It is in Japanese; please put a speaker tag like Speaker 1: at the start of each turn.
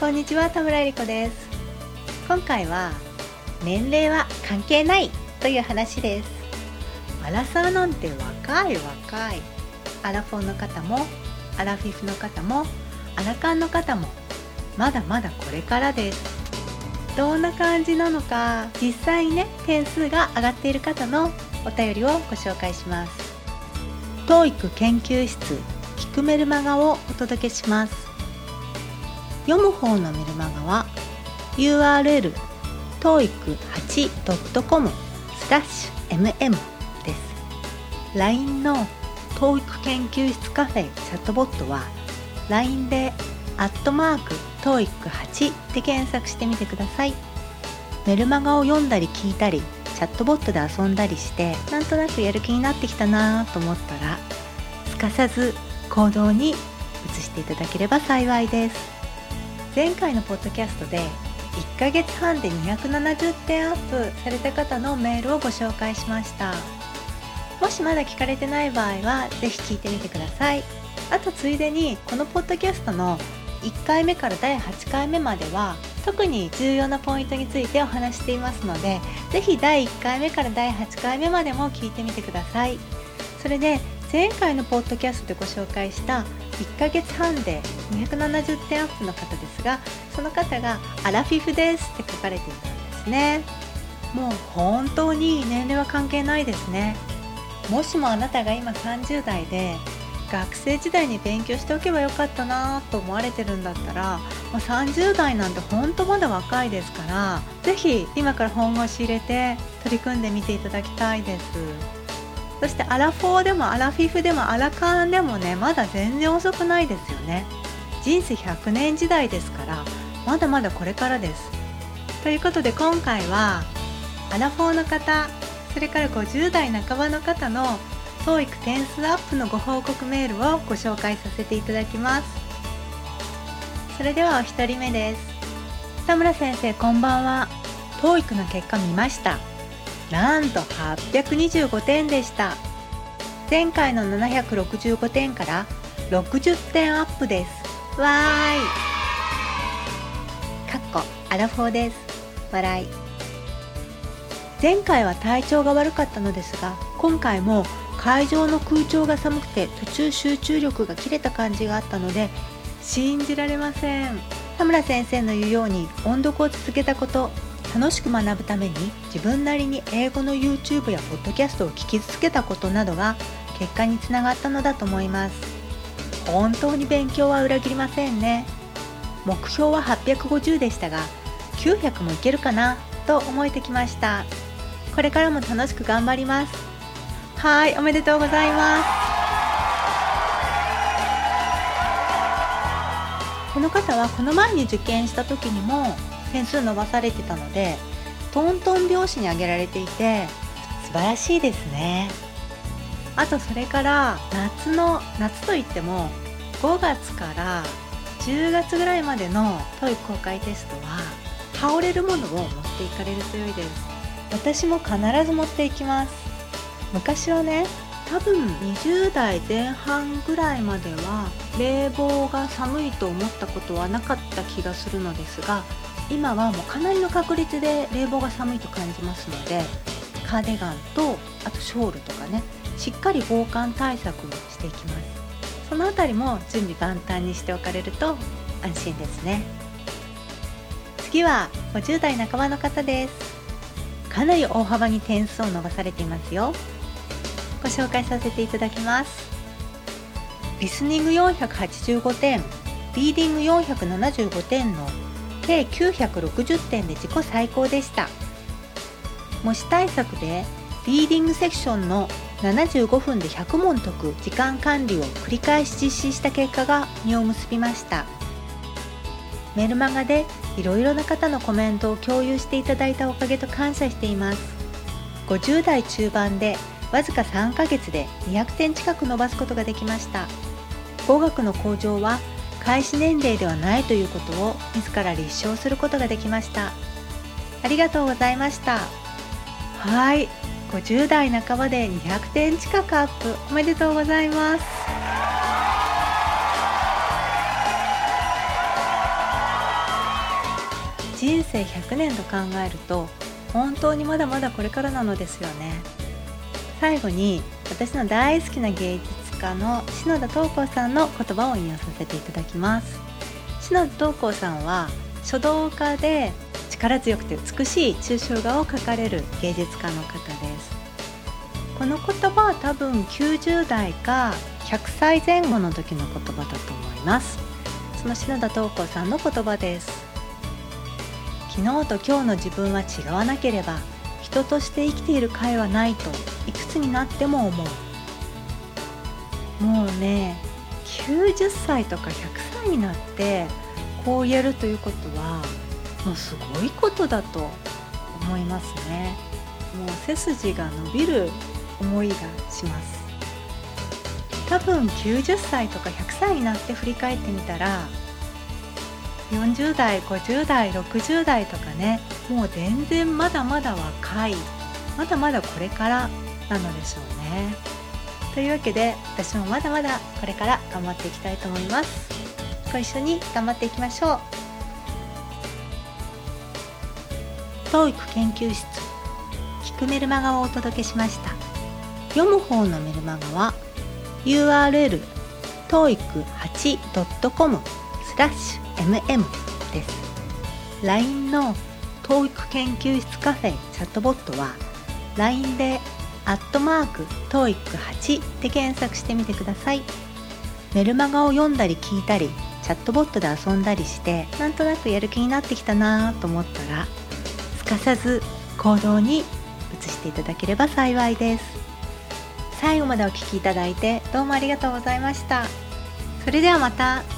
Speaker 1: こんにちは田村えり子です。今回は年齢は関係ないという話です。アラサーなんて若い若い。アラフォーの方もアラフィフの方もアラカンの方もまだまだこれからです。どんな感じなのか実際にね点数が上がっている方のお便りをご紹介します。TOEIC 研究室聞くメルマガをお届けします。読む方のメルマガは URL toeic8.com スラッシュ mm です。LINE の TOEIC 研究室カフェチャットボットは LINE でアットマーク TOEIC8 で検索してみてください。メルマガを読んだり聞いたりチャットボットで遊んだりしてなんとなくやる気になってきたなと思ったらすかさず行動に移していただければ幸いです。前回のポッドキャストで1ヶ月半で270点アップされた方のメールをご紹介しました。もしまだ聞かれてない場合は是非聞いてみてください。あとついでにこのポッドキャストの1回目から第8回目までは特に重要なポイントについてお話していますので是非第1回目から第8回目までも聞いてみてください。それで前回のポッドキャストでご紹介した1ヶ月半で270点アップの方ですがその方がアラフィフですって書かれていたんですね。もう本当に年齢は関係ないですね。もしもあなたが今30代で学生時代に勉強しておけばよかったなと思われてるんだったらもう30代なんて本当まだ若いですから是非今から本腰入れて取り組んでみていただきたいです。そしてアラフォーでもアラフィフでもアラカンでもねまだ全然遅くないですよね。人生100年時代ですからまだまだこれからです。ということで今回はアラフォーの方それから50代半ばの方の TOEIC 点数アップのご報告メールをご紹介させていただきます。それではお一人目です。田村先生こんばんは。TOEIC の結果見ました。なんと825点でした。前回の765点から60点アップです。わーい。かっこアラフォーです。笑い。前回は体調が悪かったのですが今回も会場の空調が寒くて途中集中力が切れた感じがあったので信じられません。田村先生の言うように音読を続けたこと楽しく学ぶために自分なりに英語の YouTube やポッドキャストを聞き続けたことなどが結果につながったのだと思います。本当に勉強は裏切りませんね。目標は850でしたが900もいけるかな？と思えてきました。これからも楽しく頑張ります。はいおめでとうございます。この方はこの前に受験した時にも点数伸ばされてたのでトントン拍子に上げられていて素晴らしいですね。あとそれから夏の夏といっても5月から10月ぐらいまでのトイ公開テストは羽織れるものを持っていかれると良いです。私も必ず持っていきます。昔はね多分20代前半ぐらいまでは冷房が寒いと思ったことはなかった気がするのですが今はもうかなりの確率で冷房が寒いと感じますのでカーディガンとあとショールとかねしっかり防寒対策をしていきます。そのあたりも準備万端にしておかれると安心ですね。次は50代半ばの方です。かなり大幅に点数を伸ばされていますよ。ご紹介させていただきます。リスニング485点リーディング475点の計960点で自己最高でした。模試対策でリーディングセクションの75分で100問解く時間管理を繰り返し実施した結果が実を結びました。メルマガでいろいろな方のコメントを共有していただいたおかげと感謝しています。50代中盤でわずか3ヶ月で200点近く伸ばすことができました。語学の向上は開始年齢ではないということを自ら立証することができました。ありがとうございました。はい。50代半ばで200点近くアップ。おめでとうございます。人生100年と考えると本当にまだまだこれからなのですよね。最後に私の大好きな芸術家の篠田東光さんの言葉を引用させていただきます。篠田東光さんは書道家で力強くて美しい抽象画を描かれる芸術家の方です。この言葉は多分90代か100歳前後の時の言葉だと思います。その篠田東光さんの言葉です。昨日と今日の自分は違わなければ人として生きている甲斐はないといくつになっても思う。もうね90歳とか100歳になってこう言えるということはもうすごいことだと思いますね。もう背筋が伸びる思いがします。多分90歳とか100歳になって振り返ってみたら40代50代60代とかねもう全然まだまだ若いまだまだこれからなのでしょうね。というわけで私もまだまだこれから頑張っていきたいと思います。ご一緒に頑張っていきましょう。TOEIC 研究室聞くメルマガをお届けしました。読む方のメルマガは URL toeic8.com スラッシュ MM です。LINE の TOEIC 研究室カフェチャットボットは LINE でアットマーク TOEIC8 で検索してみてください。メルマガを読んだり聞いたりチャットボットで遊んだりしてなんとなくやる気になってきたなと思ったらすかさず行動に移していただければ幸いです。最後までお聴きいただいてどうもありがとうございました。それではまた。